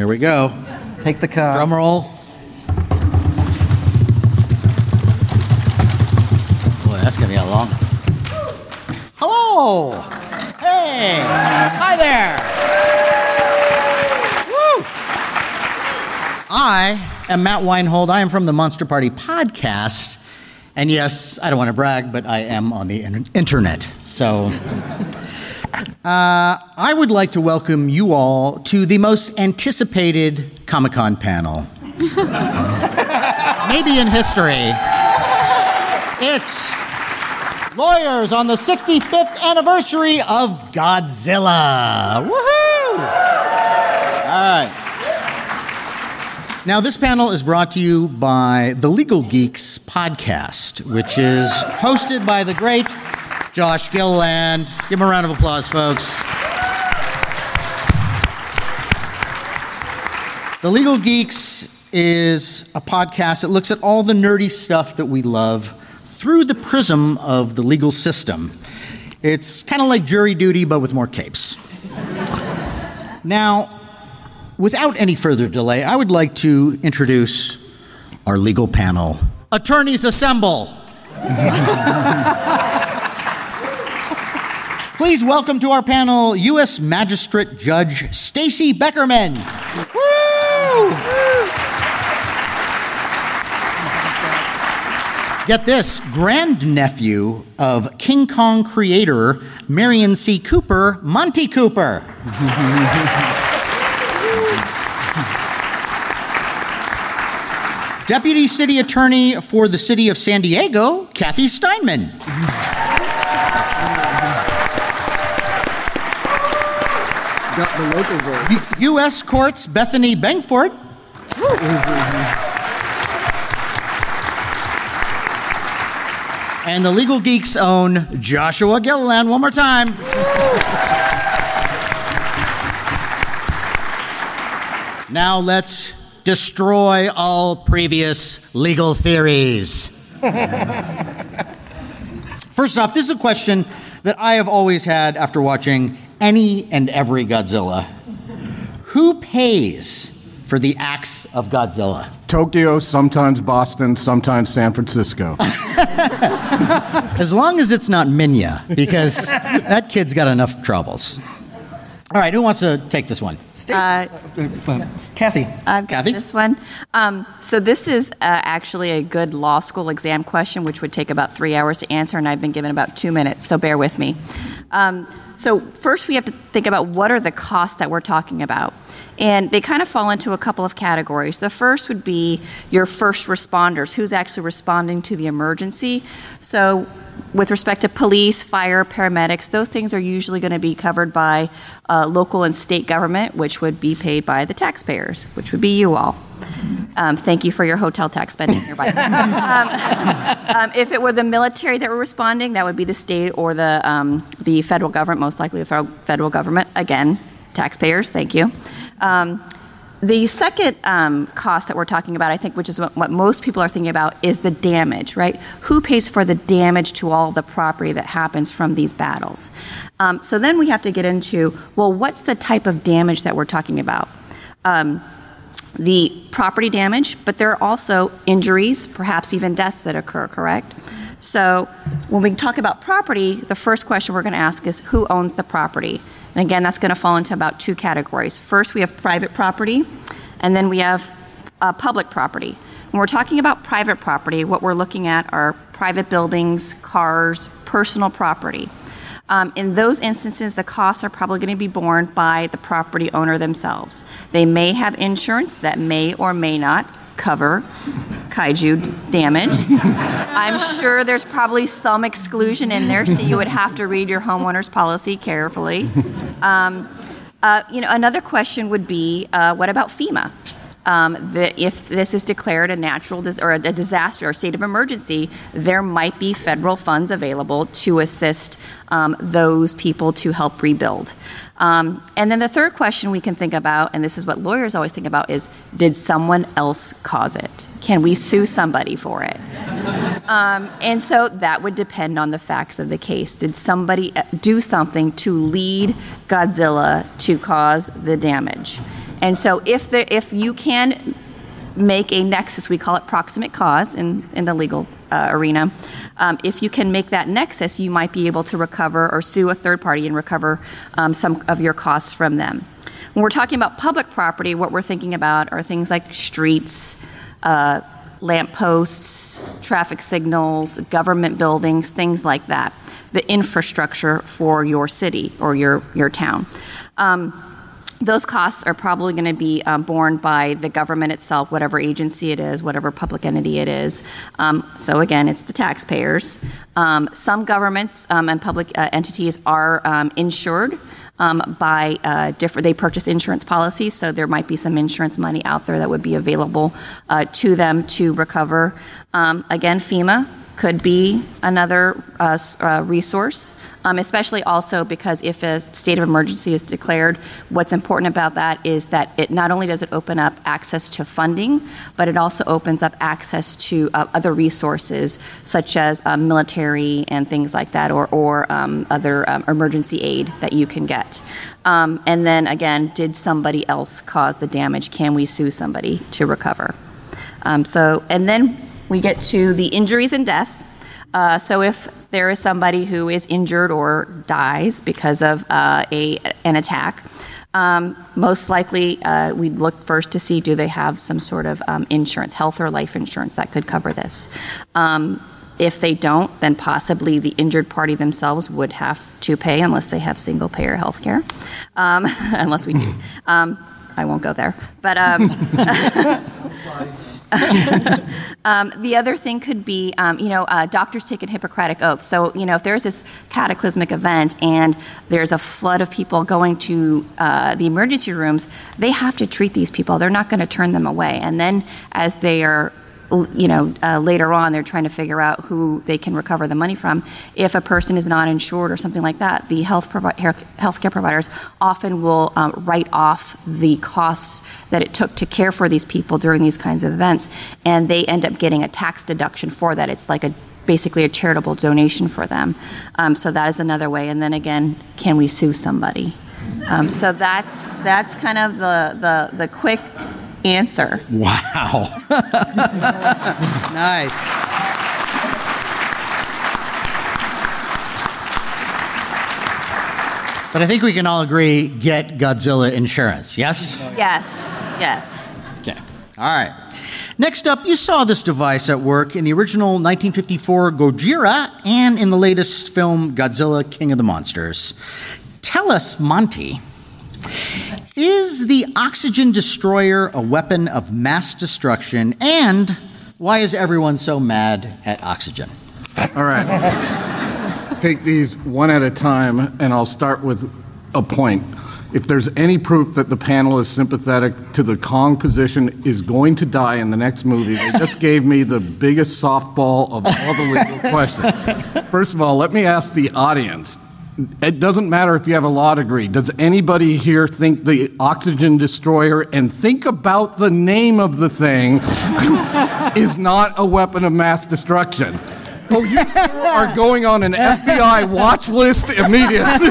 Here we go. Take the car. Drum roll. Boy, that's gonna be a long. One. Hello. Hey. Hi there. Woo. I am Matt Weinhold. I am from the Monster Party podcast. And yes, I don't want to brag, but I am on the internet. So uh, I would like to welcome you all to the most anticipated Comic Con panel. Maybe in history. It's Lawyers on the 65th anniversary of Godzilla. Woohoo! All right. Now, this panel is brought to you by the Legal Geeks podcast, which is hosted by the great Josh Gilliland. Give him a round of applause, folks. The Legal Geeks is a podcast that looks at all the nerdy stuff that we love through the prism of the legal system. It's kind of like jury duty, but with more capes. Now, without any further delay, I would like to introduce our legal panel. Attorneys assemble. Please welcome to our panel U.S. Magistrate Judge Stacie Beckerman. Get this grandnephew of King Kong creator Merian C. Cooper, Monte Cooper. Deputy City Attorney for the City of San Diego, Kathy Steinman. Got the local vote. U- U.S. Courts, Bethany Bengfort. And the Legal Geeks own Joshua Gilliland. One more time. Now let's destroy all previous legal theories. First off, this is a question that I have always had after watching any and every Godzilla. Who pays for the acts of Godzilla? Tokyo, sometimes Boston, sometimes San Francisco. As long as it's not Minya, because that kid's got enough troubles. All right, who wants to take this one? Uh, Kathy. I've got Kathy? this one. Um, so this is uh, actually a good law school exam question, which would take about three hours to answer, and I've been given about two minutes. So bear with me. Um, so first, we have to think about what are the costs that we're talking about, and they kind of fall into a couple of categories. The first would be your first responders, who's actually responding to the emergency. So with respect to police, fire, paramedics, those things are usually going to be covered by uh, local and state government, which would be paid by the taxpayers, which would be you all. Um, thank you for your hotel tax spending here. by the way. um, um, if it were the military that were responding, that would be the state or the um, the federal government, most likely the federal, federal government. Again, taxpayers. Thank you. Um, the second um, cost that we're talking about, I think, which is what, what most people are thinking about, is the damage, right? Who pays for the damage to all the property that happens from these battles? Um, so then we have to get into, well, what's the type of damage that we're talking about? The property damage, but there are also injuries, perhaps even deaths that occur, correct? So when we talk about property, the first question we're going to ask is who owns the property? And again, that's going to fall into about two categories. First, we have private property, and then we have uh, public property. When we're talking about private property, what we're looking at are private buildings, cars, personal property. Um, in those instances, the costs are probably going to be borne by the property owner themselves. They may have insurance that may or may not cover kaiju d- damage. I'm sure there's probably some exclusion in there, so you would have to read your homeowner's policy carefully. Um, uh, you know, another question would be, uh, what about FEMA? Um, the, if this is declared a natural dis- or a, a disaster or state of emergency, there might be federal funds available to assist um, those people to help rebuild. Um, and then the third question we can think about, and this is what lawyers always think about, is did someone else cause it? Can we sue somebody for it? Um, and so that would depend on the facts of the case. Did somebody uh, do something to lead Godzilla to cause the damage? And so if, the, if you can make a nexus, we call it proximate cause in, in the legal uh, arena. Um, if you can make that nexus, you might be able to recover or sue a third party and recover um, some of your costs from them. When we're talking about public property, what we're thinking about are things like streets, uh, lampposts, traffic signals, government buildings, things like that. The infrastructure for your city or your, your town. Um, those costs are probably going to be um, borne by the government itself, whatever agency it is, whatever public entity it is. Um, so again, it's the taxpayers. Um, some governments um, and public uh, entities are um, insured. Um, by uh, different, they purchase insurance policies, so there might be some insurance money out there that would be available uh, to them to recover. again, FEMA could be another uh, uh, resource, um, especially also because if a state of emergency is declared, what's important about that is that it not only does it open up access to funding, but it also opens up access to uh, other resources such as um, military and things like that, or, or um, other um, emergency aid that you can get. Um, and then again, did somebody else cause the damage? Can we sue somebody to recover? Um, so, and then we get to the injuries and death. Uh, so if there is somebody who is injured or dies because of uh, a, an attack, um, most likely uh, we'd look first to see do they have some sort of um, insurance, health or life insurance that could cover this. Um, if they don't, then possibly the injured party themselves would have to pay unless they have single payer health care, um, unless we do. Um, I won't go there. But um, the other thing could be, um, you know, uh, doctors take a Hippocratic oath. So, you know, if there's this cataclysmic event and there's a flood of people going to uh, the emergency rooms, they have to treat these people. They're not going to turn them away. And then as they are you know, uh, later on they're trying to figure out who they can recover the money from. If a person is not insured or something like that, the health provi- healthcare providers often will um, write off the costs that it took to care for these people during these kinds of events, and they end up getting a tax deduction for that. It's like a basically a charitable donation for them. Um, so that is another way. And then again, can we sue somebody? Um, so that's that's kind of the the, the quick answer. Wow. nice. But I think we can all agree get Godzilla insurance, yes? Yes, yes. Okay, all right. Next up, you saw this device at work in the original 1954 Gojira and in the latest film Godzilla King of the Monsters. Tell us, Monte, is the oxygen destroyer a weapon of mass destruction? And why is everyone so mad at oxygen? All right. Take these one at a time, and I'll start with a point. If there's any proof that the panel is sympathetic to the Kong position is going to die in the next movie, they just gave me the biggest softball of all the legal questions. First of all, let me ask the audience it doesn't matter if you have a law degree. Does anybody here think the oxygen destroyer and think about the name of the thing is not a weapon of mass destruction? Oh, you are going on an FBI watch list immediately.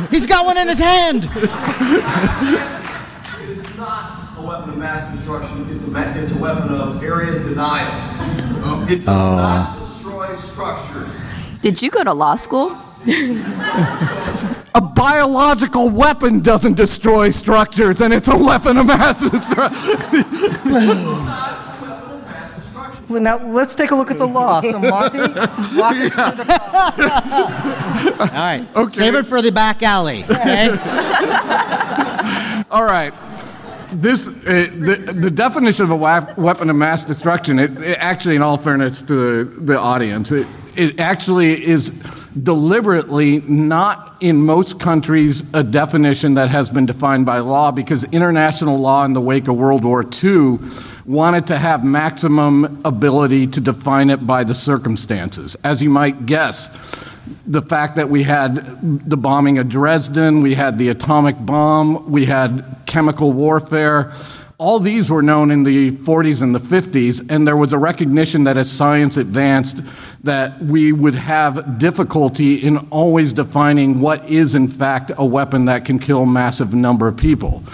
He's got one in his hand. It is not a weapon of mass destruction. It's a, it's a weapon of area denial. It does uh. not destroy structures. Did you go to law school? a biological weapon doesn't destroy structures, and it's a weapon of mass destruction. now let's take a look at the law. So, Monte, walk us through the. All right. Okay. Save it for the back alley. Okay. All right this uh, the, the definition of a weapon of mass destruction it, it, actually in all fairness to the, the audience it, it actually is deliberately not in most countries a definition that has been defined by law because international law in the wake of World War II wanted to have maximum ability to define it by the circumstances. As you might guess, the fact that we had the bombing of Dresden, we had the atomic bomb, we had chemical warfare, All these were known in the 40s and the 50s, and there was a recognition that as science advanced, that we would have difficulty in always defining what is in fact a weapon that can kill a massive number of people.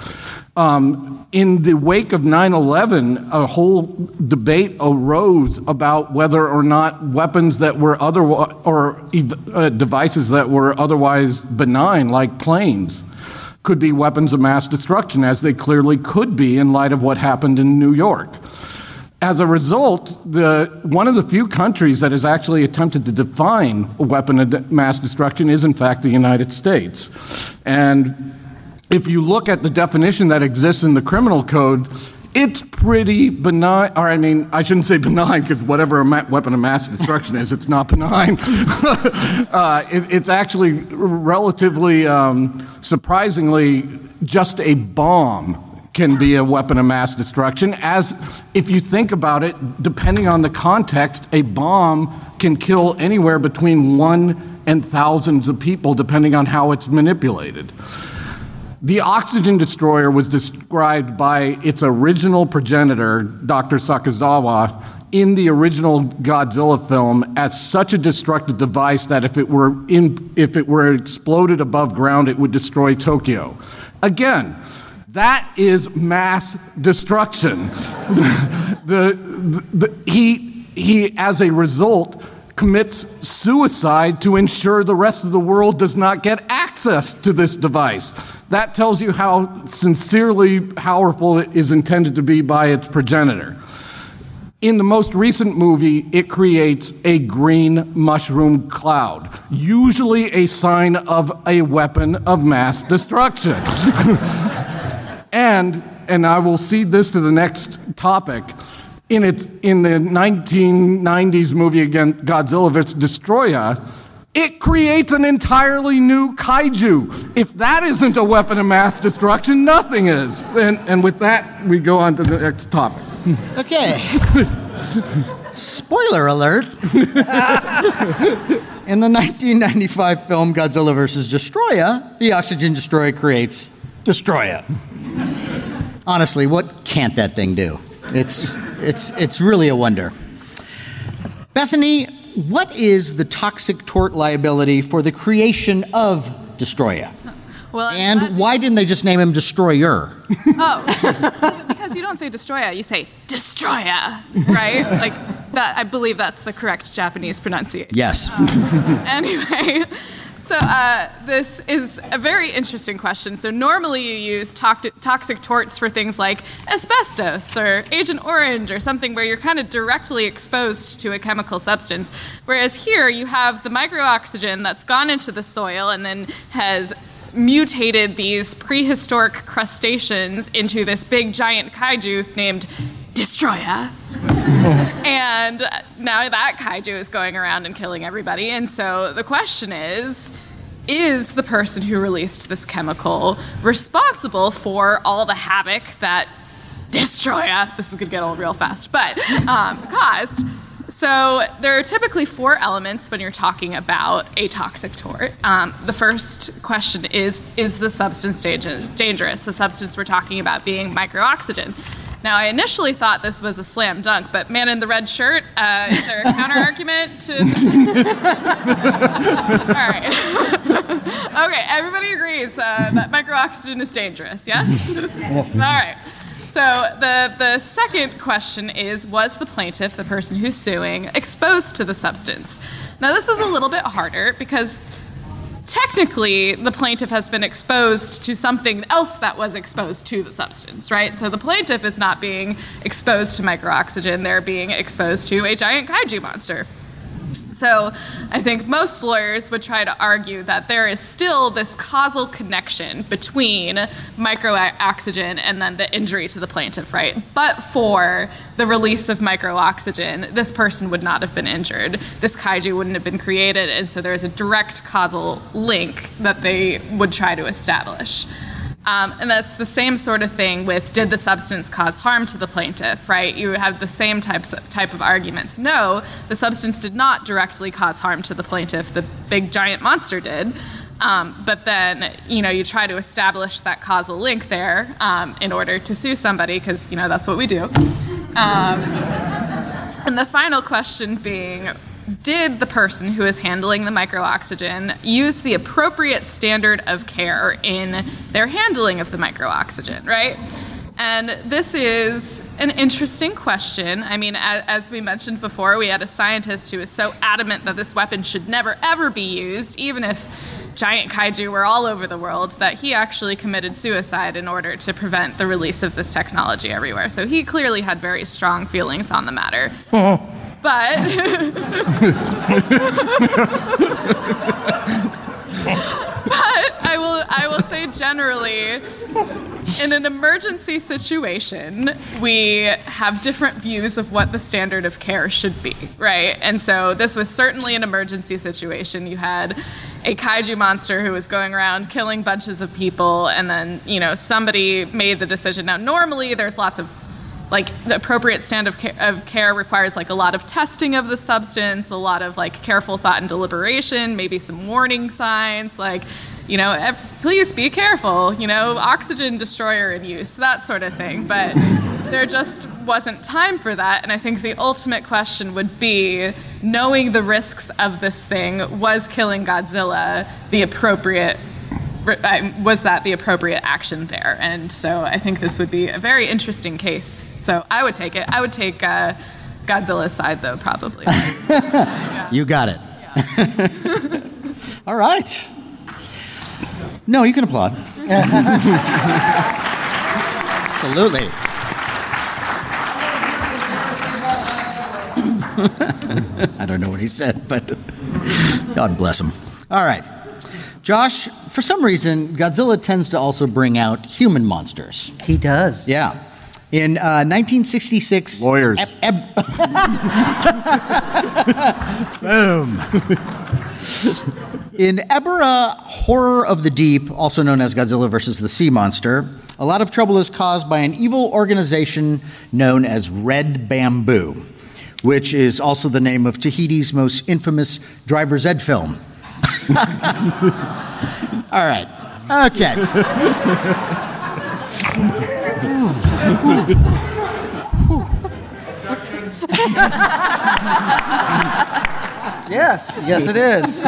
Um, in the wake of 9 11, a whole debate arose about whether or not weapons that were otherwise, or uh, devices that were otherwise benign, like planes, could be weapons of mass destruction, as they clearly could be in light of what happened in New York. As a result, the, one of the few countries that has actually attempted to define a weapon of mass destruction is, in fact, the United States. And if you look at the definition that exists in the criminal code, it's pretty benign, or I mean, I shouldn't say benign because whatever a ma- weapon of mass destruction is, it's not benign. uh, it, it's actually relatively, um, surprisingly, just a bomb can be a weapon of mass destruction. As if you think about it, depending on the context, a bomb can kill anywhere between one and thousands of people, depending on how it's manipulated. The oxygen destroyer was described by its original progenitor, Dr. Sakazawa, in the original Godzilla film as such a destructive device that if it were in, if it were exploded above ground, it would destroy Tokyo. Again, that is mass destruction. the, the, the, he, he, as a result, commits suicide to ensure the rest of the world does not get access to this device. That tells you how sincerely powerful it is intended to be by its progenitor. In the most recent movie, it creates a green mushroom cloud, usually a sign of a weapon of mass destruction. and, and I will cede this to the next topic in, it, in the 1990s movie again, Godzilla vs. Destoroyah, it creates an entirely new kaiju. If that isn't a weapon of mass destruction, nothing is. And, and with that, we go on to the next topic. Okay. Spoiler alert. In the 1995 film Godzilla vs. Destoroyah, the oxygen destroyer creates Destoroyah. Honestly, what can't that thing do? It's, it's, it's really a wonder. Bethany, what is the toxic tort liability for the creation of Destoroyah? Well, And why didn't they just name him Destroyer? Oh, because you don't say destroyer, you say destroyer, right? like that. I believe that's the correct Japanese pronunciation. Yes. Um, anyway, so uh, this is a very interesting question. So normally you use toxic, toxic torts for things like asbestos or Agent Orange or something where you're kind of directly exposed to a chemical substance. Whereas here you have the microoxygen that's gone into the soil and then has mutated these prehistoric crustaceans into this big giant kaiju named Destoroyah. and now that kaiju is going around and killing everybody. And so the question is is the person who released this chemical responsible for all the havoc that Destoroyah, this is gonna get old real fast, but um, caused? So there are typically four elements when you're talking about a toxic tort. Um, the first question is Is the substance dangerous? The substance we're talking about being microoxygen. Now, I initially thought this was a slam dunk, but man in the red shirt, uh, is there a counter argument to? All right. okay, everybody agrees uh, that microoxygen is dangerous. Yes. yes. All right. So the the second question is: Was the plaintiff, the person who's suing, exposed to the substance? Now, this is a little bit harder because technically the plaintiff has been exposed to something else that was exposed to the substance, right? So the plaintiff is not being exposed to microoxygen, they're being exposed to a giant kaiju monster. So I think most lawyers would try to argue that there is still this causal connection between microoxygen and then the injury to the plaintiff, right? But for the release of microoxygen, this person would not have been injured. This kaiju wouldn't have been created, and so there's a direct causal link that they would try to establish. Um, and that's the same sort of thing with did the substance cause harm to the plaintiff, right? You have the same types type of arguments. No, the substance did not directly cause harm to the plaintiff. The big giant monster did. Um, but then, you know, you try to establish that causal link there um, in order to sue somebody, because, you know, that's what we do. Um, and the final question being Did the person who is handling the microoxygen use the appropriate standard of care in their handling of the microoxygen, right? And this is an interesting question. I mean, as, as, we mentioned before, we had a scientist who was so adamant that this weapon should never ever be used, even if giant kaiju were all over the world, that he actually committed suicide in order to prevent the release of this technology everywhere. So he clearly had very strong feelings on the matter. but. but I will, I will say generally, in an emergency situation, we have different views of what the standard of care should be, right? And so this was certainly an emergency situation. You had a kaiju monster who was going around killing bunches of people, and then, you know, somebody made the decision. Now, normally there's lots of like the appropriate stand of care, of care, requires like a lot of testing of the substance, a lot of like careful thought and deliberation, maybe some warning signs, like you know, eh, please be careful, you know, oxygen destroyer in use, that sort of thing. But there just wasn't time for that. And I think the ultimate question would be knowing the risks of this thing, was killing Godzilla the appropriate? Was that the appropriate action there? And so I think this would be a very interesting case. So I would take it. I would take uh, Godzilla's side, though, probably. yeah. You got it. Yeah. All right. No, you can applaud. Absolutely. I don't know what he said, but God bless him. All right. Josh, for some reason, Godzilla tends to also bring out human monsters. He does. Yeah. In uh, 1966, lawyers. Boom. In Ebirah Horror of the Deep, also known as Godzilla vs. the Sea Monster, a lot of trouble is caused by an evil organization known as Red Bamboo, which is also the name of Tahiti's most infamous driver's ed film. All right. Okay. Yes, yes, it is.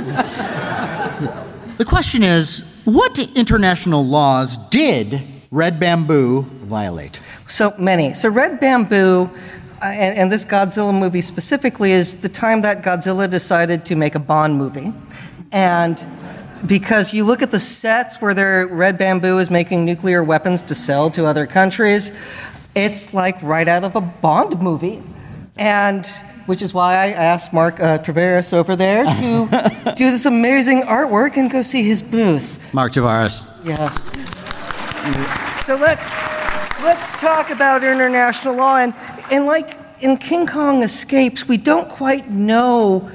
The question is what international laws did Red Bamboo violate? So many. So, Red Bamboo. Uh, and, and this Godzilla movie specifically is the time that Godzilla decided to make a Bond movie. And because you look at the sets where their Red Bamboo is making nuclear weapons to sell to other countries, it's like right out of a Bond movie. And which is why I asked Mark uh, over there to do this amazing artwork and go see his booth. Mark Tavares. Yes. So let's let's talk about international law and and like in King Kong Escapes, we don't quite know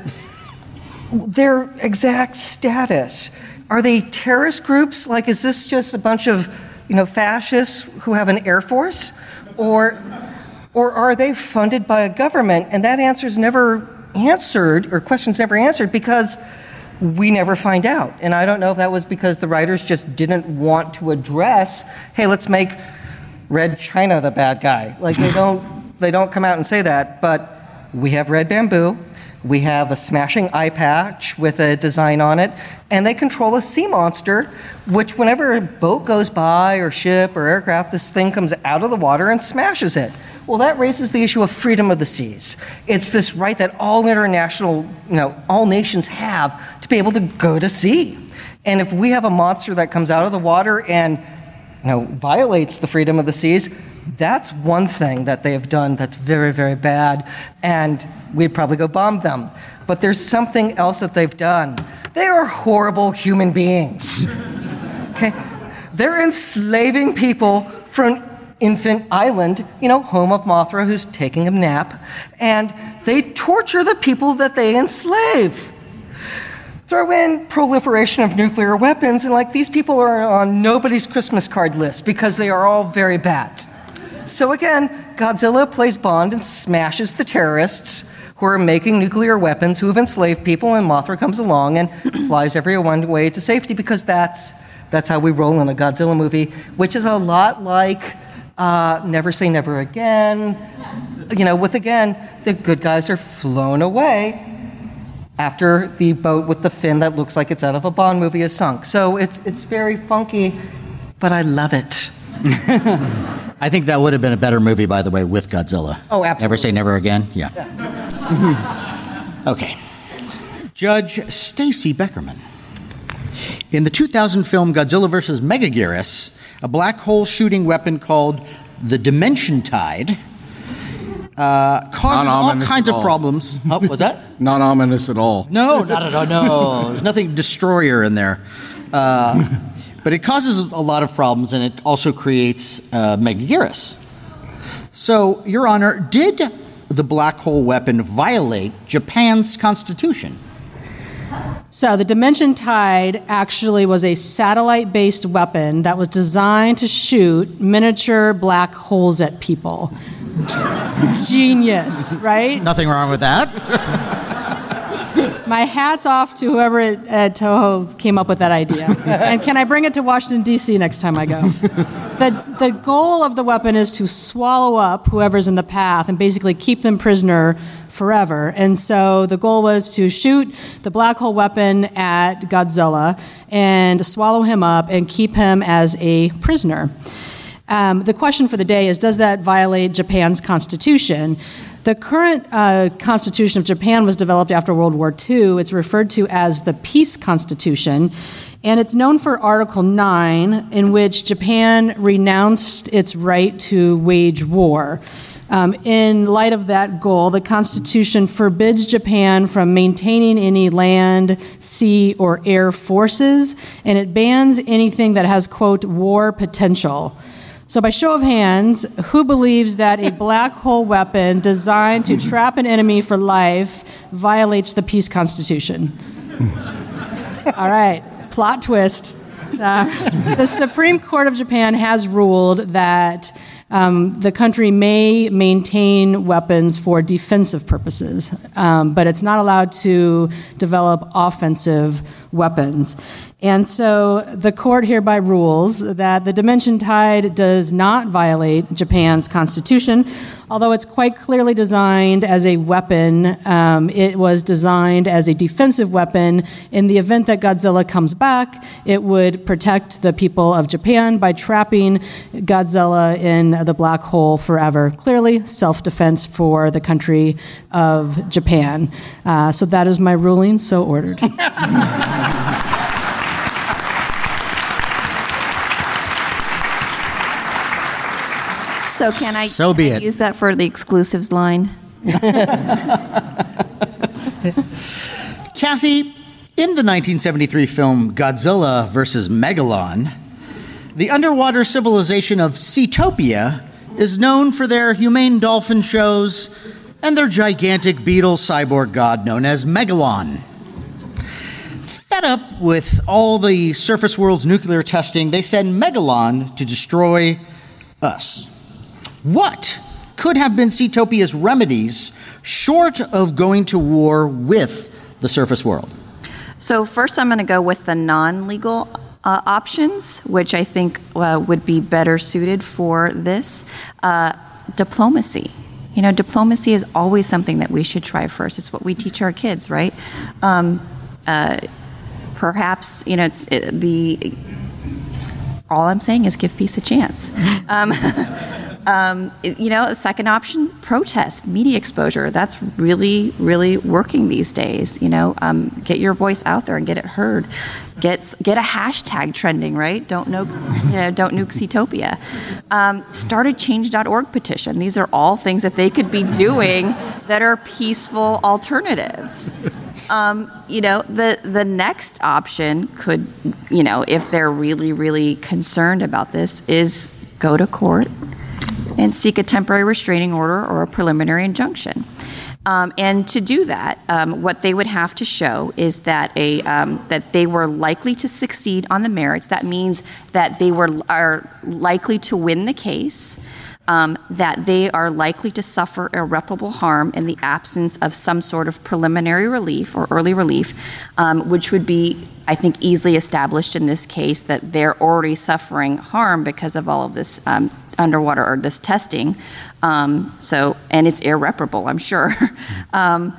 their exact status. Are they terrorist groups? Like, is this just a bunch of you know fascists who have an air force, or or are they funded by a government? And that answer is never answered, or questions never answered, because we never find out. And I don't know if that was because the writers just didn't want to address, hey, let's make Red China the bad guy. Like they don't they don't come out and say that, but we have red bamboo. We have a smashing eye patch with a design on it, and they control a sea monster, which whenever a boat goes by or ship or aircraft, this thing comes out of the water and smashes it. Well, that raises the issue of freedom of the seas. It's this right that all international, you know, all nations have to be able to go to sea. And if we have a monster that comes out of the water and you know, violates the freedom of the seas, that's one thing that they have done that's very, very bad, and we'd probably go bomb them. But there's something else that they've done. They are horrible human beings. Okay? They're enslaving people from infant island, you know, home of Mothra who's taking a nap, and they torture the people that they enslave. Throw in proliferation of nuclear weapons, and like these people are on nobody's Christmas card list because they are all very bad. So again, Godzilla plays Bond and smashes the terrorists, who are making nuclear weapons, who have enslaved people, and Mothra comes along and flies everyone away to safety because that's, that's how we roll in a Godzilla movie, which is a lot like uh, Never Say Never Again. You know, with again, the good guys are flown away after the boat with the fin that looks like it's out of a Bond movie is sunk. So it's, it's very funky, but I love it. I think that would have been a better movie, by the way, with Godzilla. Oh, absolutely. Never say never again? Yeah. okay. Judge Stacie Beckerman. In the 2000 film Godzilla vs. Megaguirus, a black hole shooting weapon called the Dimension Tide uh, causes all kinds at of all. problems. Oh, was that? Not ominous at all. No, not at all. No, there's nothing destroyer in there. Uh, but it causes a lot of problems, and it also creates uh, Megaguirus. So, Your Honor, did the black hole weapon violate Japan's constitution? So the Dimension Tide actually was a satellite based weapon that was designed to shoot miniature black holes at people. Genius, right? Nothing wrong with that. My hat's off to whoever at, at Toho came up with that idea. and can I bring it to Washington, D.C. next time I go? The, the goal of the weapon is to swallow up whoever's in the path and basically keep them prisoner forever. And so the goal was to shoot the black hole weapon at Godzilla and swallow him up and keep him as a prisoner. Um, the question for the day is Does that violate Japan's constitution? The current uh, constitution of Japan was developed after World War II. It's referred to as the Peace Constitution, and it's known for Article 9, in which Japan renounced its right to wage war. Um, in light of that goal, the Constitution forbids Japan from maintaining any land, sea, or air forces, and it bans anything that has, quote, war potential. So, by show of hands, who believes that a black hole weapon designed to trap an enemy for life violates the peace constitution? All right, plot twist. Uh, the Supreme Court of Japan has ruled that um, the country may maintain weapons for defensive purposes, um, but it's not allowed to develop offensive weapons. And so the court hereby rules that the Dimension Tide does not violate Japan's constitution, although it's quite clearly designed as a weapon. Um, it was designed as a defensive weapon. In the event that Godzilla comes back, it would protect the people of Japan by trapping Godzilla in the black hole forever. Clearly, self defense for the country of Japan. Uh, so that is my ruling, so ordered. So can I, So be can I it. use that for the exclusives line? Kathy, in the 1973 film Godzilla vs. Megalon, the underwater civilization of Seatopia is known for their humane dolphin shows and their gigantic beetle cyborg god known as Megalon. Fed up with all the surface world's nuclear testing, they send Megalon to destroy us. What could have been Seatopia's remedies short of going to war with the surface world? So first, I'm going to go with the non-legal uh, options, which I think uh, would be better suited for this. Uh, diplomacy. You know, diplomacy is always something that we should try first. It's what we teach our kids, right? Um, uh, perhaps you know, it's it, the. All I'm saying is give peace a chance. Um, um, you know, the second option, protest, media exposure. That's really, really working these days. You know, um, get your voice out there and get it heard. Get get a hashtag trending, right? Don't nuke, you know, don't nuke Seatopia. Um, start a Change.org petition. These are all things that they could be doing that are peaceful alternatives. Um, you know, the the next option could, you know, if they're really, really concerned about this, is go to court and seek a temporary restraining order or a preliminary injunction. Um, and to do that, um, what they would have to show is that a um, that they were likely to succeed on the merits. That means that they were are likely to win the case. um, that they are likely to suffer irreparable harm in the absence of some sort of preliminary relief or early relief, um, which would be, I think, easily established in this case that they're already suffering harm because of all of this um, underwater or this testing. Um, so, and it's irreparable, I'm sure. Um,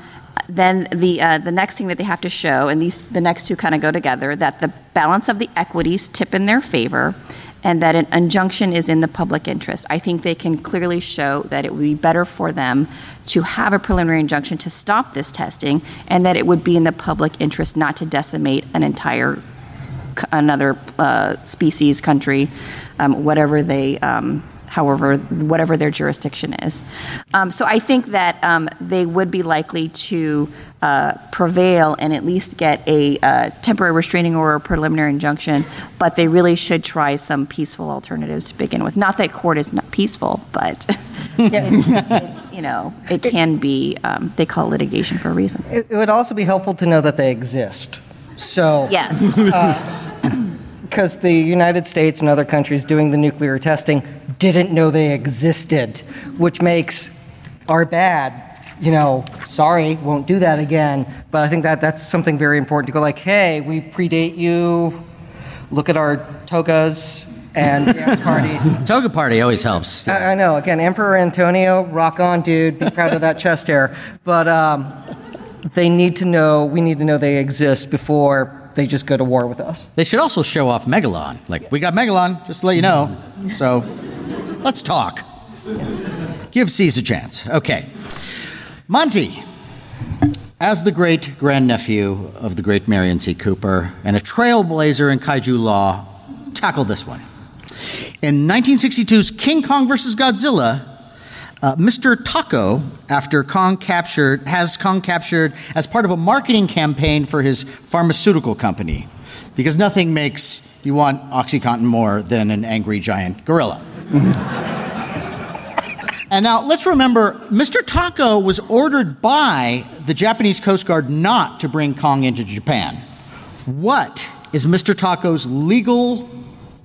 then the uh, the next thing that they have to show, and these the next two kind of go together, that the balance of the equities tip in their favor, and that an injunction is in the public interest. I think they can clearly show that it would be better for them to have a preliminary injunction to stop this testing, and that it would be in the public interest not to decimate an entire another uh, species, country, um, whatever they. Um, however, whatever their jurisdiction is. Um, so I think that um, they would be likely to uh, prevail and at least get a uh, temporary restraining order or preliminary injunction, but they really should try some peaceful alternatives to begin with. Not that court is not peaceful, but it's, it's, you know, it can be, um, they call it litigation for a reason. It, it would also be helpful to know that they exist. So, Yes. because the United States and other countries doing the nuclear testing didn't know they existed, which makes our bad. You know, sorry, won't do that again. But I think that that's something very important to go like, hey, we predate you. Look at our togas and dance party. Toga party always helps. I, I know. Again, Emperor Antonio, rock on, dude. Be proud of that chest hair. But um, they need to know. We need to know they exist before they just go to war with us. They should also show off Megalon. Like, we got Megalon, just to let you know. So, let's talk. Give Caesar a chance. Okay. Monte, as the great grandnephew of the great Merian C. Cooper and a trailblazer in kaiju law, tackle this one. In 1962's King Kong vs. Godzilla, uh, Mr. Tako, after Kong captured, has Kong captured as part of a marketing campaign for his pharmaceutical company, because nothing makes you want OxyContin more than an angry giant gorilla. and now let's remember, Mr. Tako was ordered by the Japanese Coast Guard not to bring Kong into Japan. What is Mr. Tako's legal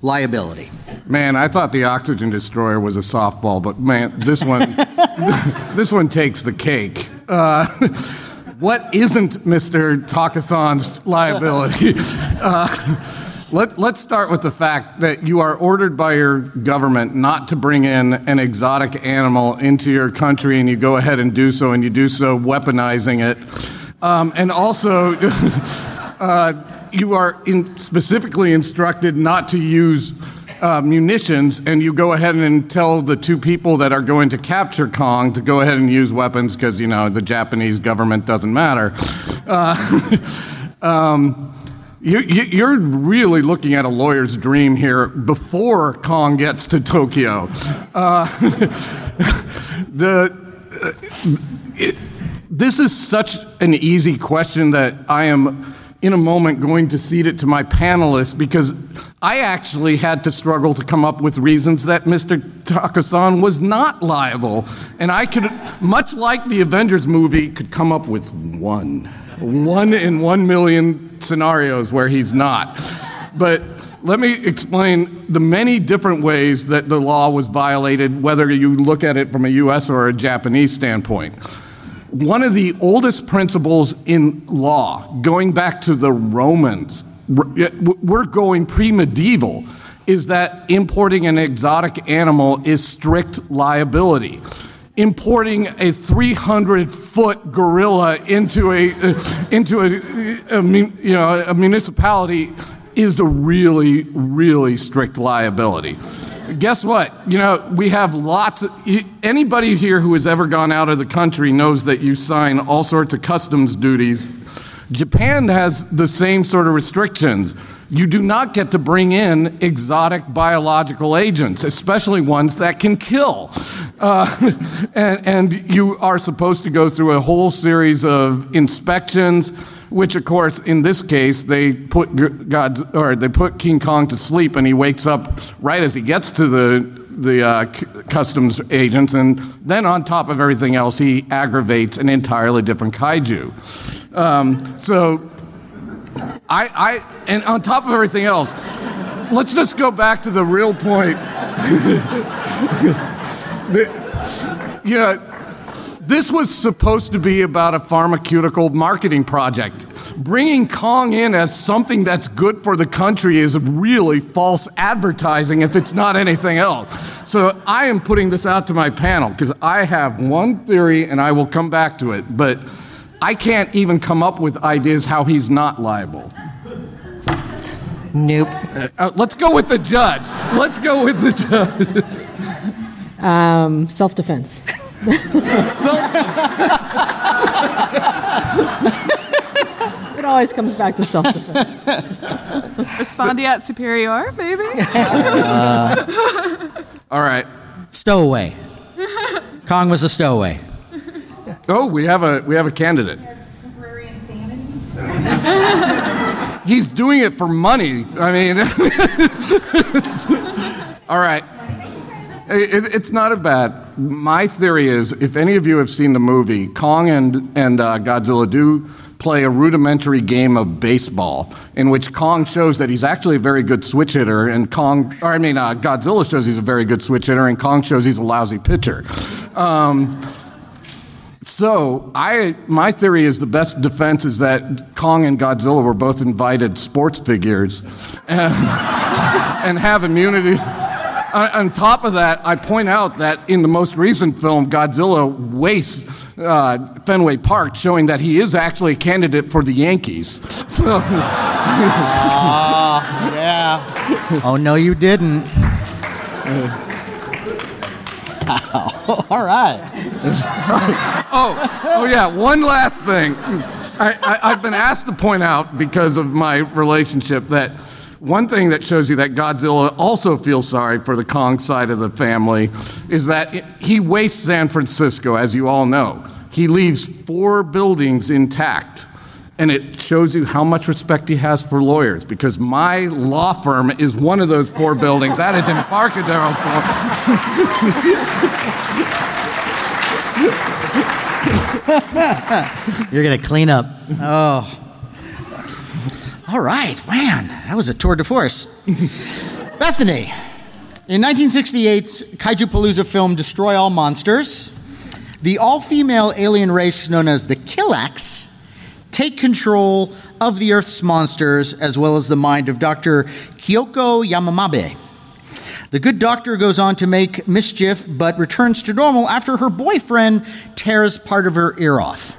liability? Man, I thought the oxygen destroyer was a softball, but man, this one, this one takes the cake. Uh, what isn't Mr. Tako-san's liability? Uh, let, let's start with the fact that you are ordered by your government not to bring in an exotic animal into your country, and you go ahead and do so, and you do so weaponizing it. Um, and also, uh, you are in specifically instructed not to use uh, munitions, and you go ahead and tell the two people that are going to capture Kong to go ahead and use weapons because, you know, the Japanese government doesn't matter. Uh, um, you, you, are really looking at a lawyer's dream here before Kong gets to Tokyo. Uh, the, uh, it, this is such an easy question that I am in a moment going to cede it to my panelists because I actually had to struggle to come up with reasons that Mr. Tako-san was not liable. And I could, much like the Avengers movie, could come up with one. One in one million scenarios where he's not. But let me explain the many different ways that the law was violated, whether you look at it from a US or a Japanese standpoint one of the oldest principles in law, going back to the Romans, we're going pre medieval, is that importing an exotic animal is strict liability. Importing a 300 foot gorilla into a, uh, into a, uh, a, you know, a municipality is a really, really strict liability guess what? You know, we have lots of, anybody here who has ever gone out of the country knows that you sign all sorts of customs duties. Japan has the same sort of restrictions. You do not get to bring in exotic biological agents, especially ones that can kill. Uh, and, and you are supposed to go through a whole series of inspections which of course in this case they put God's or they put King Kong to sleep and he wakes up right as he gets to the the uh, c- customs agents and then on top of everything else he aggravates an entirely different kaiju. Um, so I, I and on top of everything else, let's just go back to the real point. The- you know, this was supposed to be about a pharmaceutical marketing project. Bringing Kong in as something that's good for the country is really false advertising if it's not anything else. So I am putting this out to my panel because I have one theory and I will come back to it, but I can't even come up with ideas how he's not liable. Nope. Uh, let's go with the judge. Let's go with the judge. Um, Self defense. It always comes back to self defense. Respondeat superior, maybe? Uh, all right. Stowaway. Kong was a stowaway. Oh, we have a we have a candidate. He's doing it for money. I mean, all right. It, it's not a bad. My theory is, if any of you have seen the movie, Kong and and uh, Godzilla do play a rudimentary game of baseball in which Kong shows that he's actually a very good switch hitter, and Kong, or I mean, uh, Godzilla shows he's a very good switch hitter, and Kong shows he's a lousy pitcher. Um, so I, my theory is the best defense is that Kong and Godzilla were both invited sports figures, and, and have immunity. On, on top of that, I point out that in the most recent film, Godzilla wastes uh, Fenway Park, showing that he is actually a candidate for the Yankees. So, Yeah. Oh, no, you didn't. Wow. All right. oh, oh yeah, one last thing. I, I, I've been asked to point out because of my relationship that one thing that shows you that Godzilla also feels sorry for the Kong side of the family is that he wastes San Francisco, as you all know. He leaves four buildings intact. And it shows you how much respect he has for lawyers because my law firm is one of those four buildings. That is Embarcadero. You're going to clean up. Oh. All right, man, that was a tour de force. Bethany. In 1968's Kaiju Palooza film Destroy All Monsters, the all female alien race known as the Kilaaks take control of the Earth's monsters as well as the mind of Dr. Kyoko Yamamabe. The good doctor goes on to make mischief but returns to normal after her boyfriend tears part of her ear off.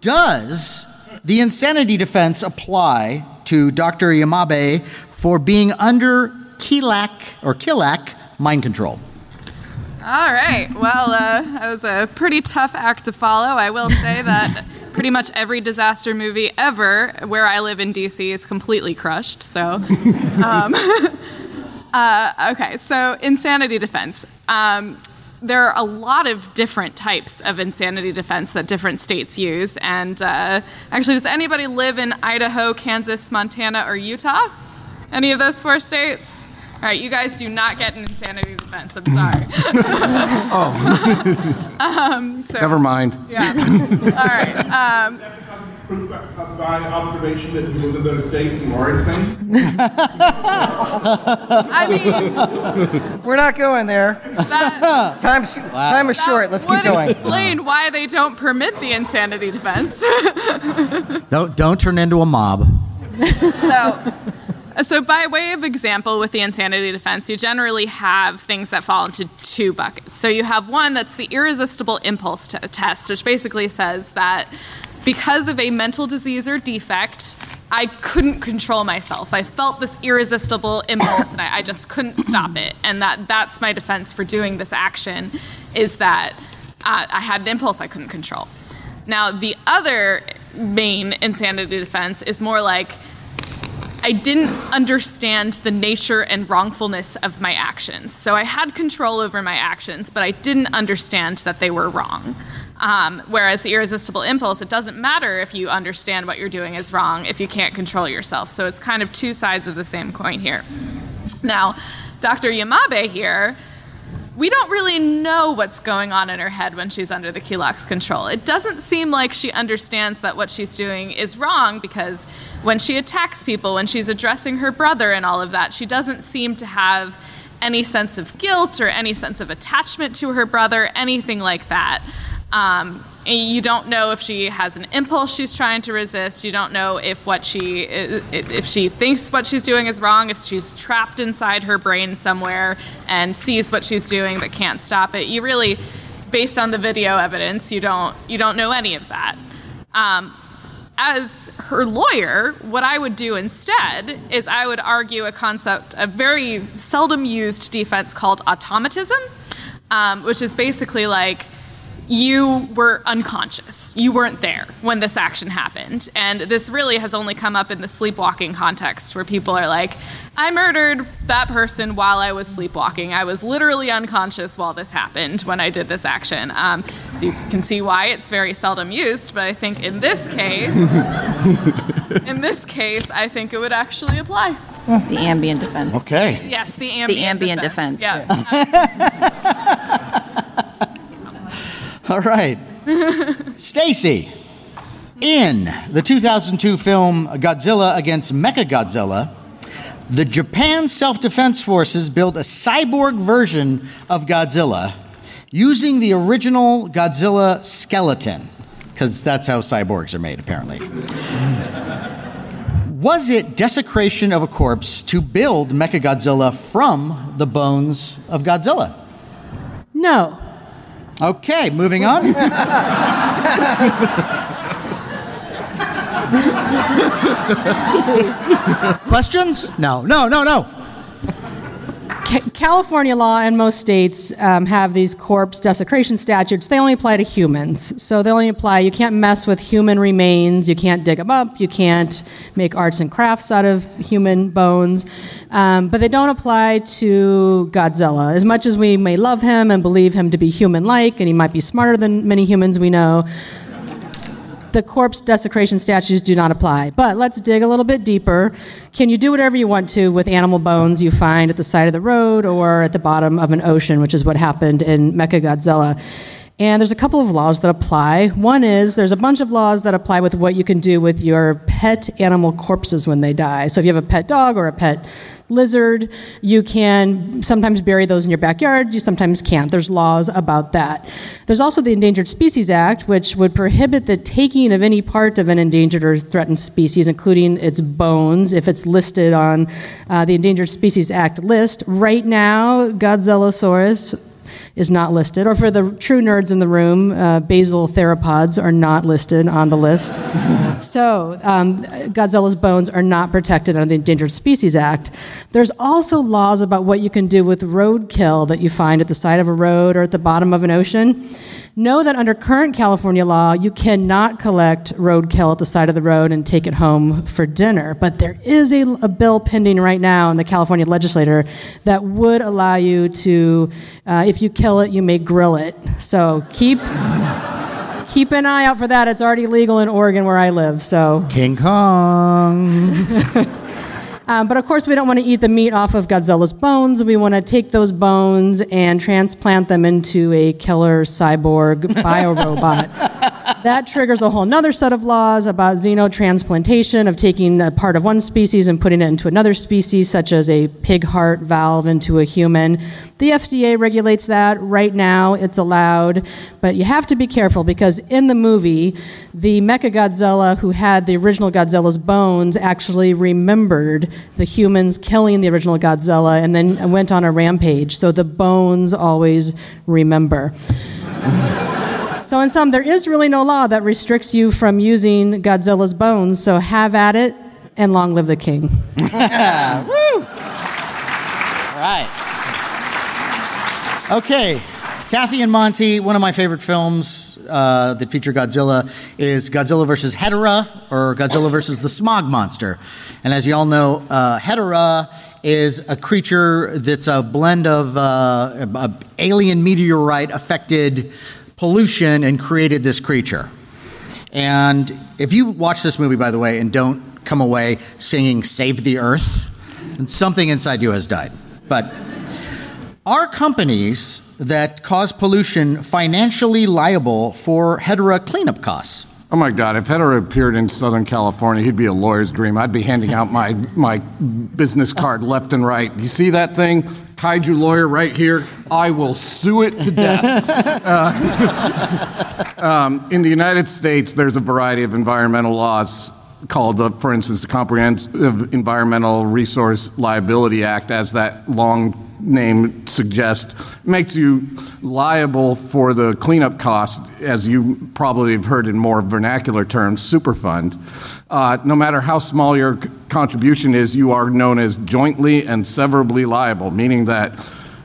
Does the insanity defense apply to Dr. Yamabe for being under Kilaak or Kilaak mind control? All right. Well, uh, that was a pretty tough act to follow. I will say that pretty much every disaster movie ever where I live in DC is completely crushed. So, um, uh, okay. So, insanity defense. Um, there are a lot of different types of insanity defense that different states use. And uh, actually, does anybody live in Idaho, Kansas, Montana, or Utah? Any of those four states? All right, you guys do not get an insanity defense. I'm sorry. Oh. um, so, Never mind. Yeah. All right. Um, By observation that you live in those states and are insane? I mean, We're not going there. that, Time's, time is short. Let's keep would going. explain why they don't permit the insanity defense. Don't, don't turn into a mob. so, so by way of example, with the insanity defense, you generally have things that fall into two buckets. So you have one that's the irresistible impulse t- test, which basically says that because of a mental disease or defect, I couldn't control myself. I felt this irresistible impulse, and I, I just couldn't stop it. And that that's my defense for doing this action, is that uh, I had an impulse I couldn't control. Now, the other main insanity defense is more like I didn't understand the nature and wrongfulness of my actions. So I had control over my actions, but I didn't understand that they were wrong. Um, whereas the irresistible impulse, it doesn't matter if you understand what you're doing is wrong if you can't control yourself. So it's kind of two sides of the same coin here. Now, Dr. Yamabe here, we don't really know what's going on in her head when she's under the Kelox control. It doesn't seem like she understands that what she's doing is wrong because when she attacks people, when she's addressing her brother and all of that, she doesn't seem to have any sense of guilt or any sense of attachment to her brother, anything like that. Um, you don't know if she has an impulse she's trying to resist. You don't know if what she if she thinks what she's doing is wrong. If she's trapped inside her brain somewhere and sees what she's doing but can't stop it. You really, based on the video evidence, you don't you don't know any of that. Um, as her lawyer, what I would do instead is I would argue a concept, a very seldom used defense called automatism, um, which is basically like you were unconscious. You weren't there when this action happened. And this really has only come up in the sleepwalking context where people are like, I murdered that person while I was sleepwalking. I was literally unconscious while this happened when I did this action. Um, so you can see why it's very seldom used, but I think in this case, in this case, I think it would actually apply. The Ambien defense. Okay. Yes, the Ambien, The Ambien defense. Yeah. All right. Stacie. In the 2002 film Godzilla against Mechagodzilla, the Japan Self Defense Forces built a cyborg version of Godzilla using the original Godzilla skeleton, because that's how cyborgs are made, apparently. Was it desecration of a corpse to build Mechagodzilla from the bones of Godzilla? No. Okay, moving on. Questions? No, no, no, no. Ca- California law and most states um, have these corpse desecration statutes. They only apply to humans. So they only apply, you can't mess with human remains, you can't dig them up, you can't make arts and crafts out of human bones. Um, but they don't apply to Godzilla. As much as we may love him and believe him to be human like, and he might be smarter than many humans we know, the corpse desecration statutes do not apply. But let's dig a little bit deeper. Can you do whatever you want to with animal bones you find at the side of the road or at the bottom of an ocean, which is what happened in Mechagodzilla? And there's a couple of laws that apply. One is there's a bunch of laws that apply with what you can do with your pet animal corpses when they die. So if you have a pet dog or a pet lizard, you can sometimes bury those in your backyard, you sometimes can't. There's laws about that. There's also the Endangered Species Act, which would prohibit the taking of any part of an endangered or threatened species, including its bones, if it's listed on uh, the Endangered Species Act list. Right now, Godzillasaurus is not listed, or for the true nerds in the room, uh, basal theropods are not listed on the list. so um, Godzilla's bones are not protected under the Endangered Species Act. There's also laws about what you can do with roadkill that you find at the side of a road or at the bottom of an ocean. Know that under current California law, you cannot collect roadkill at the side of the road and take it home for dinner. But there is a, a bill pending right now in the California legislature that would allow you to, uh, if you kill it, you may grill it. So keep. Keep an eye out for that. It's already legal in Oregon where I live. So King Kong. Um, but of course, we don't want to eat the meat off of Godzilla's bones. We want to take those bones and transplant them into a killer cyborg biorobot. That triggers a whole other set of laws about xenotransplantation, of taking a part of one species and putting it into another species, such as a pig heart valve into a human. The FDA regulates that. Right now, it's allowed, but you have to be careful because in the movie, the Mechagodzilla who had the original Godzilla's bones actually remembered the humans killing the original Godzilla and then went on a rampage. So the bones always remember. So, in sum, there is really no law that restricts you from using Godzilla's bones. So, have at it and long live the king. Woo! All right. Okay, Kathy and Monte, one of my favorite films uh, that feature Godzilla is Godzilla versus Hedorah or Godzilla versus the Smog Monster. And as you all know, uh, Hedorah is a creature that's a blend of uh, a- alien meteorite affected pollution and created this creature. And if you watch this movie, by the way, and don't come away singing Save the Earth, then something inside you has died. But are companies that cause pollution financially liable for Hedorah cleanup costs? Oh my God, if Hedorah appeared in Southern California, he'd be a lawyer's dream. I'd be handing out my, my business card left and right. You see that thing? Kaiju lawyer right here. I will sue it to death. Uh, um, in the United States, there's a variety of environmental laws called, uh, for instance, the Comprehensive Environmental Resource Liability Act, as that long name suggests, makes you liable for the cleanup costs, as you probably have heard in more vernacular terms, Superfund. Uh, no matter how small your contribution is, you are known as jointly and severably liable, meaning that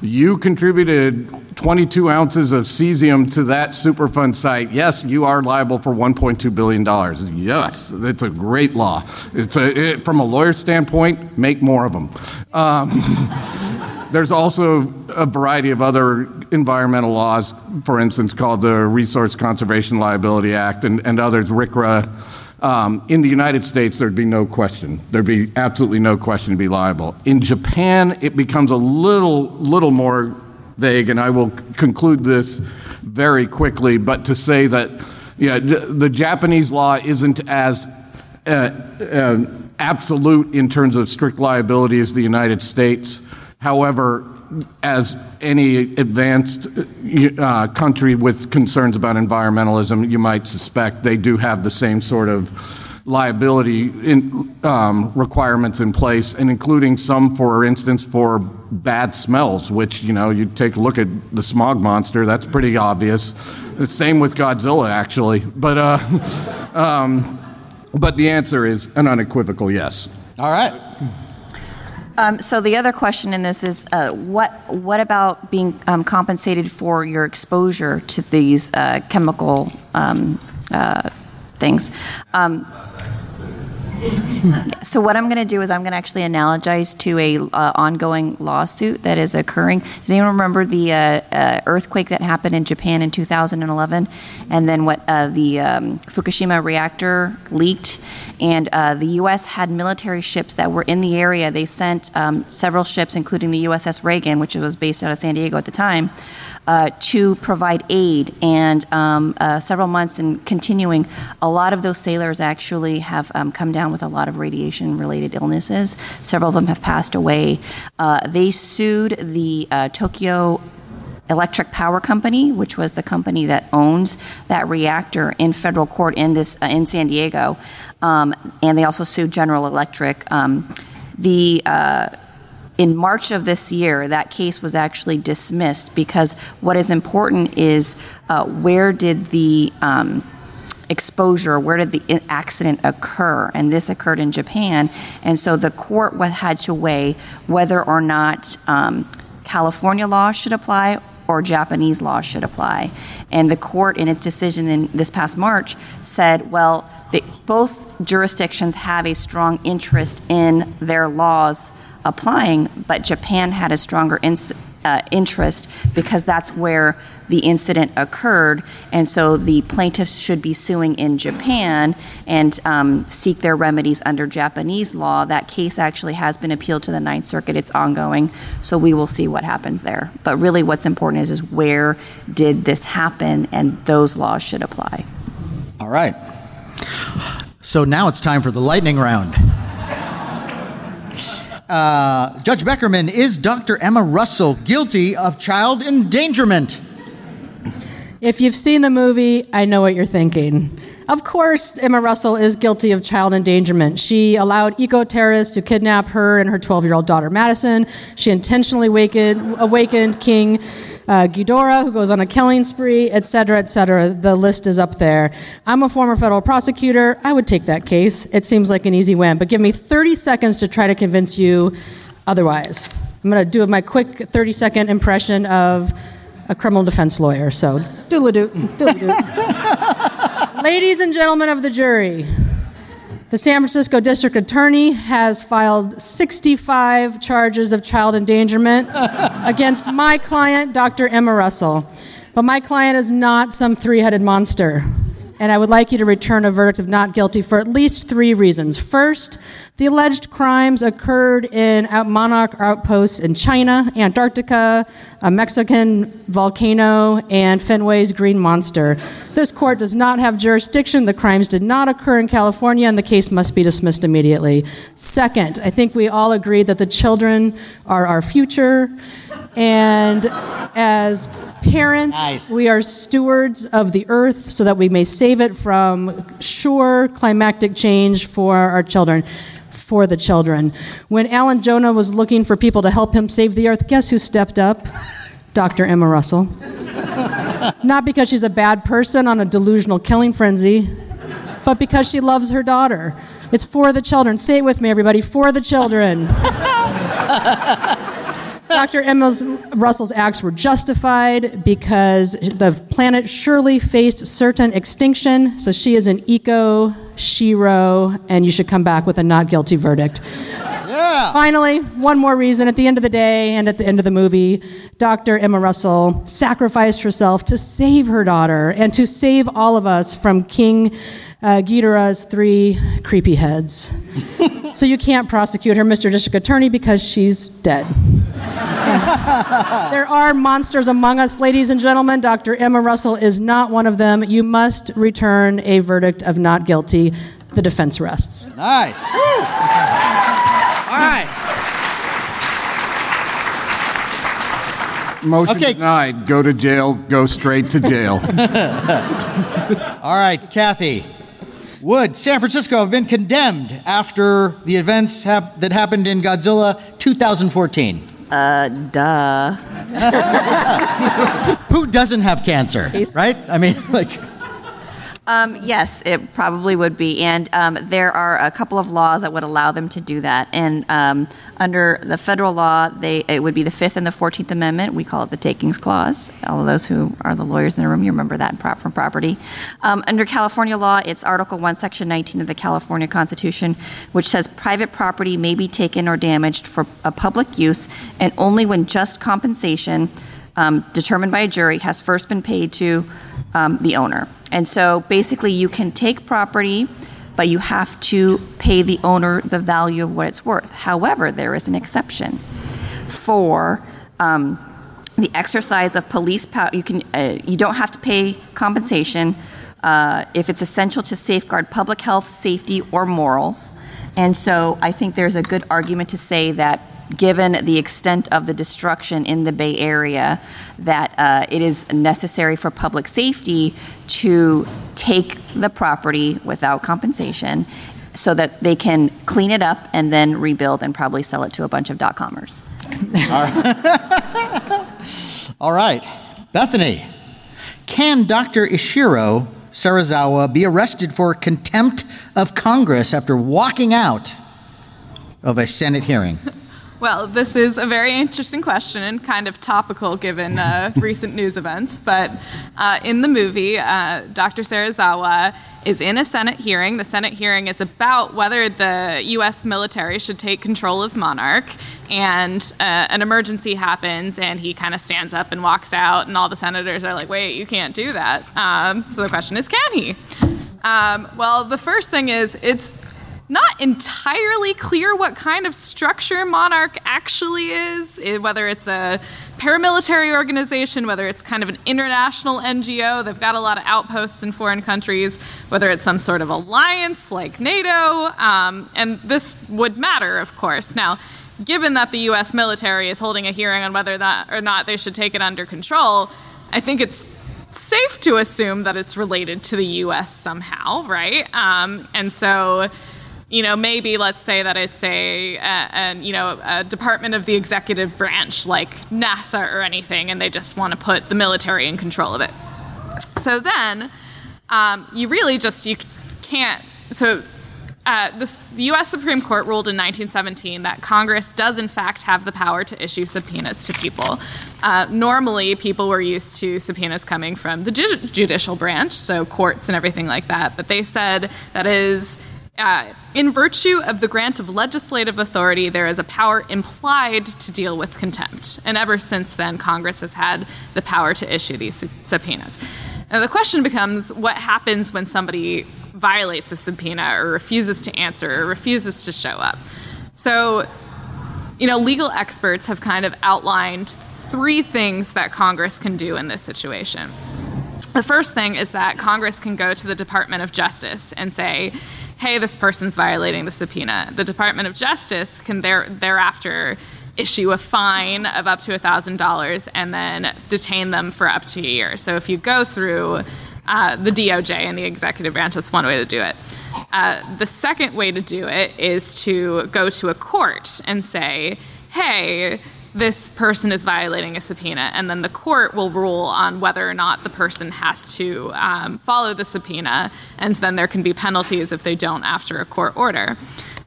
you contributed 22 ounces of cesium to that Superfund site. Yes, you are liable for 1.2 billion dollars. Yes, it's a great law. It's a, it, from a lawyer standpoint, make more of them. Um, there's also a variety of other environmental laws, for instance, called the Resource Conservation Liability Act and, and others, RCRA. Um, in the United States, there'd be no question. There'd be absolutely no question to be liable. In Japan, it becomes a little, little more vague, and I will conclude this very quickly. But to say that yeah, the Japanese law isn't as uh, uh, absolute in terms of strict liability as the United States. However, as any advanced uh, country with concerns about environmentalism, you might suspect they do have the same sort of liability in, um, requirements in place, and including some, for instance, for bad smells, which, you know, you take a look at the smog monster, that's pretty obvious. The same with Godzilla, actually. But, uh, um, but the answer is an unequivocal yes. All right. Um, so the other question in this is, uh, what what about being um, compensated for your exposure to these uh, chemical um, uh, things? So what I'm going to do is I'm going to actually analogize to a uh, ongoing lawsuit that is occurring. Does anyone remember the uh, uh, earthquake that happened in Japan in 2011, and then what uh, the um, Fukushima reactor leaked, and uh, the U.S. had military ships that were in the area. They sent um, several ships, including the USS Reagan, which was based out of San Diego at the time. Uh, to provide aid. And um, uh, several months and continuing, a lot of those sailors actually have um, come down with a lot of radiation related illnesses. Several of them have passed away. Uh, they sued the uh, Tokyo Electric Power Company, which was the company that owns that reactor, in federal court in this uh, in San Diego, um, and they also sued General Electric. Um, the uh, in March of this year, that case was actually dismissed because what is important is uh, where did the um, exposure, where did the accident occur? And this occurred in Japan. And so the court had to weigh whether or not um, California law should apply or Japanese law should apply. And the court, in its decision in this past March, said, well, they, both jurisdictions have a strong interest in their laws applying, but Japan had a stronger uh, interest because that's where the incident occurred, and so the plaintiffs should be suing in Japan and um, seek their remedies under Japanese law. That case actually has been appealed to the Ninth Circuit. It's ongoing, so we will see what happens there. But really, what's important is is where did this happen, and those laws should apply. All right. So now it's time for the lightning round. Uh, Judge Beckerman, is Dr. Emma Russell guilty of child endangerment? If you've seen the movie, I know what you're thinking. Of course, Emma Russell is guilty of child endangerment. She allowed eco terrorists to kidnap her and her 12 year old daughter, Madison. She intentionally awakened, awakened King uh, Ghidorah, who goes on a killing spree, et cetera, et cetera. The list is up there. I'm a former federal prosecutor. I would take that case. It seems like an easy win, but give me 30 seconds to try to convince you otherwise. I'm going to do my quick 30 second impression of a criminal defense lawyer. So, doodle doo, doodle doo. Ladies and gentlemen of the jury, the San Francisco District Attorney has filed 65 charges of child endangerment against my client, Dr. Emma Russell. But my client is not some three headed monster. and I would like you to return a verdict of not guilty for at least three reasons. First, the alleged crimes occurred in monarch outposts in China, Antarctica, a Mexican volcano, and Fenway's Green Monster. This court does not have jurisdiction. The crimes did not occur in California, and the case must be dismissed immediately. Second, I think we all agree that the children are our future, and as parents, Nice. we are stewards of the earth so that we may save it from sure climactic change for our children. For the children. When Alan Jonah was looking for people to help him save the earth, guess who stepped up? Dr. Emma Russell. Not because she's a bad person on a delusional killing frenzy, but because she loves her daughter. It's for the children. Say it with me, everybody. For the children. Dr. Emma Russell's acts were justified because the planet surely faced certain extinction, so she is an eco shiro, and you should come back with a not guilty verdict. Yeah. Finally, one more reason at the end of the day and at the end of the movie, Dr. Emma Russell sacrificed herself to save her daughter and to save all of us from King uh, Ghidorah's three creepy heads. so you can't prosecute her, Mr. District Attorney, because she's dead. there are monsters among us, ladies and gentlemen. Dr. Emma Russell is not one of them. You must return a verdict of not guilty. The defense rests. Nice. All right. Motion Okay. denied. Go to jail. Go straight to jail. All right, Kathy. Would San Francisco have been condemned after the events hap- that happened in Godzilla 2014? Uh, Duh. Who doesn't have cancer, right? I mean, like, Um, yes, it probably would be. And um, there are a couple of laws that would allow them to do that. And um, under the federal law, they, it would be the Fifth and the Fourteenth Amendment. We call it the Takings Clause. All of those who are the lawyers in the room, you remember that from property. Um, under California law, it's Article 1, Section 19 of the California Constitution, which says private property may be taken or damaged for a public use and only when just compensation um, determined by a jury has first been paid to um, the owner. And so basically, you can take property, but you have to pay the owner the value of what it's worth. However, there is an exception for um, the exercise of police power. You can uh, you don't have to pay compensation uh, if it's essential to safeguard public health, safety, or morals. And so I think there's a good argument to say that given the extent of the destruction in the Bay Area, that uh, it is necessary for public safety to take the property without compensation so that they can clean it up and then rebuild and probably sell it to a bunch of dot comers. all right. Bethany, can Dr. Ishiro Serizawa be arrested for contempt of Congress after walking out of a Senate hearing? Well, this is a very interesting question and kind of topical given uh, recent news events. But uh, in the movie, uh, Dr. Serizawa is in a Senate hearing. The Senate hearing is about whether the U.S. military should take control of Monarch. And uh, an emergency happens, and he kind of stands up and walks out, and all the senators are like, wait, you can't do that. Um, so the question is, can he? Um, well, the first thing is, it's not entirely clear what kind of structure Monarch actually is, eh, whether it's a paramilitary organization, whether it's kind of an international NGO. They've got a lot of outposts in foreign countries, whether it's some sort of alliance like NATO. Um, and this would matter, of course. Now, given that the US military is holding a hearing on whether that or not they should take it under control, I think it's safe to assume that it's related to the US somehow, right? Um, and so you know, maybe let's say that it's a, a, a, you know a department of the executive branch like NASA or anything, and they just want to put the military in control of it. So then, um, you really just you can't. So uh, this, the U.S. Supreme Court ruled in 1917 that Congress does in fact have the power to issue subpoenas to people. Uh, normally, people were used to subpoenas coming from the ju- judicial branch, so courts and everything like that. But they said that is uh, in virtue of the grant of legislative authority, there is a power implied to deal with contempt. And ever since then, Congress has had the power to issue these subpoenas. Now, the question becomes what happens when somebody violates a subpoena or refuses to answer or refuses to show up? So, you know, legal experts have kind of outlined three things that Congress can do in this situation. The first thing is that Congress can go to the Department of Justice and say, hey, this person's violating the subpoena. The Department of Justice can there, thereafter issue a fine of up to $1,000 and then detain them for up to a year. So if you go through uh, the DOJ and the executive branch, that's one way to do it. Uh, the second way to do it is to go to a court and say, hey, this person is violating a subpoena, and then the court will rule on whether or not the person has to um, follow the subpoena, and then there can be penalties if they don't after a court order.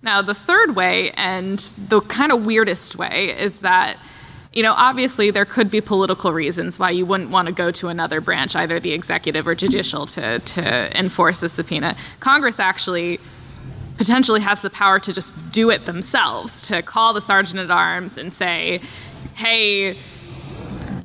Now, the third way, and the kind of weirdest way, is that you know, obviously there could be political reasons why you wouldn't want to go to another branch, either the executive or judicial, to, to enforce a subpoena. Congress actually potentially has the power to just do it themselves, to call the sergeant at arms and say, hey,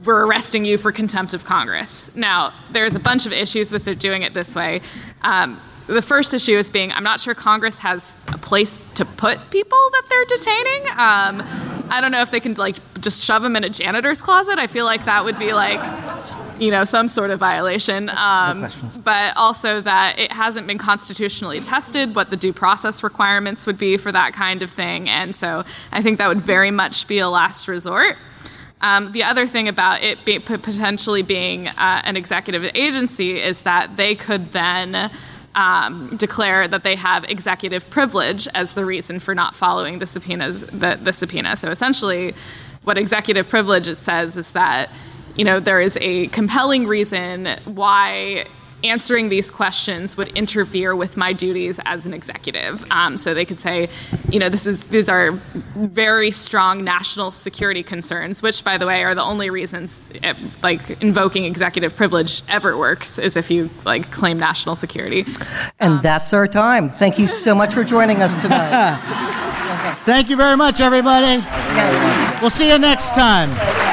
we're arresting you for contempt of Congress. Now, there's a bunch of issues with it doing it this way. Um, the first issue is being I'm not sure Congress has a place to put people that they're detaining. Um, I don't know if they can like just shove them in a janitor's closet. I feel like that would be like, you know, some sort of violation. Um, but also that it hasn't been constitutionally tested what the due process requirements would be for that kind of thing. And so I think that would very much be a last resort. Um, the other thing about it be, potentially being uh, an executive agency is that they could then um, declare that they have executive privilege as the reason for not following the subpoenas the, the subpoena. So essentially, what executive privilege says is that you know there is a compelling reason why answering these questions would interfere with my duties as an executive. Um, so they could say, you know, this is these are very strong national security concerns, which, by the way, are the only reasons it, like invoking executive privilege ever works is if you like claim national security. And um, that's our time. Thank you so much for joining us tonight. Thank you very much, everybody. We'll see you next time.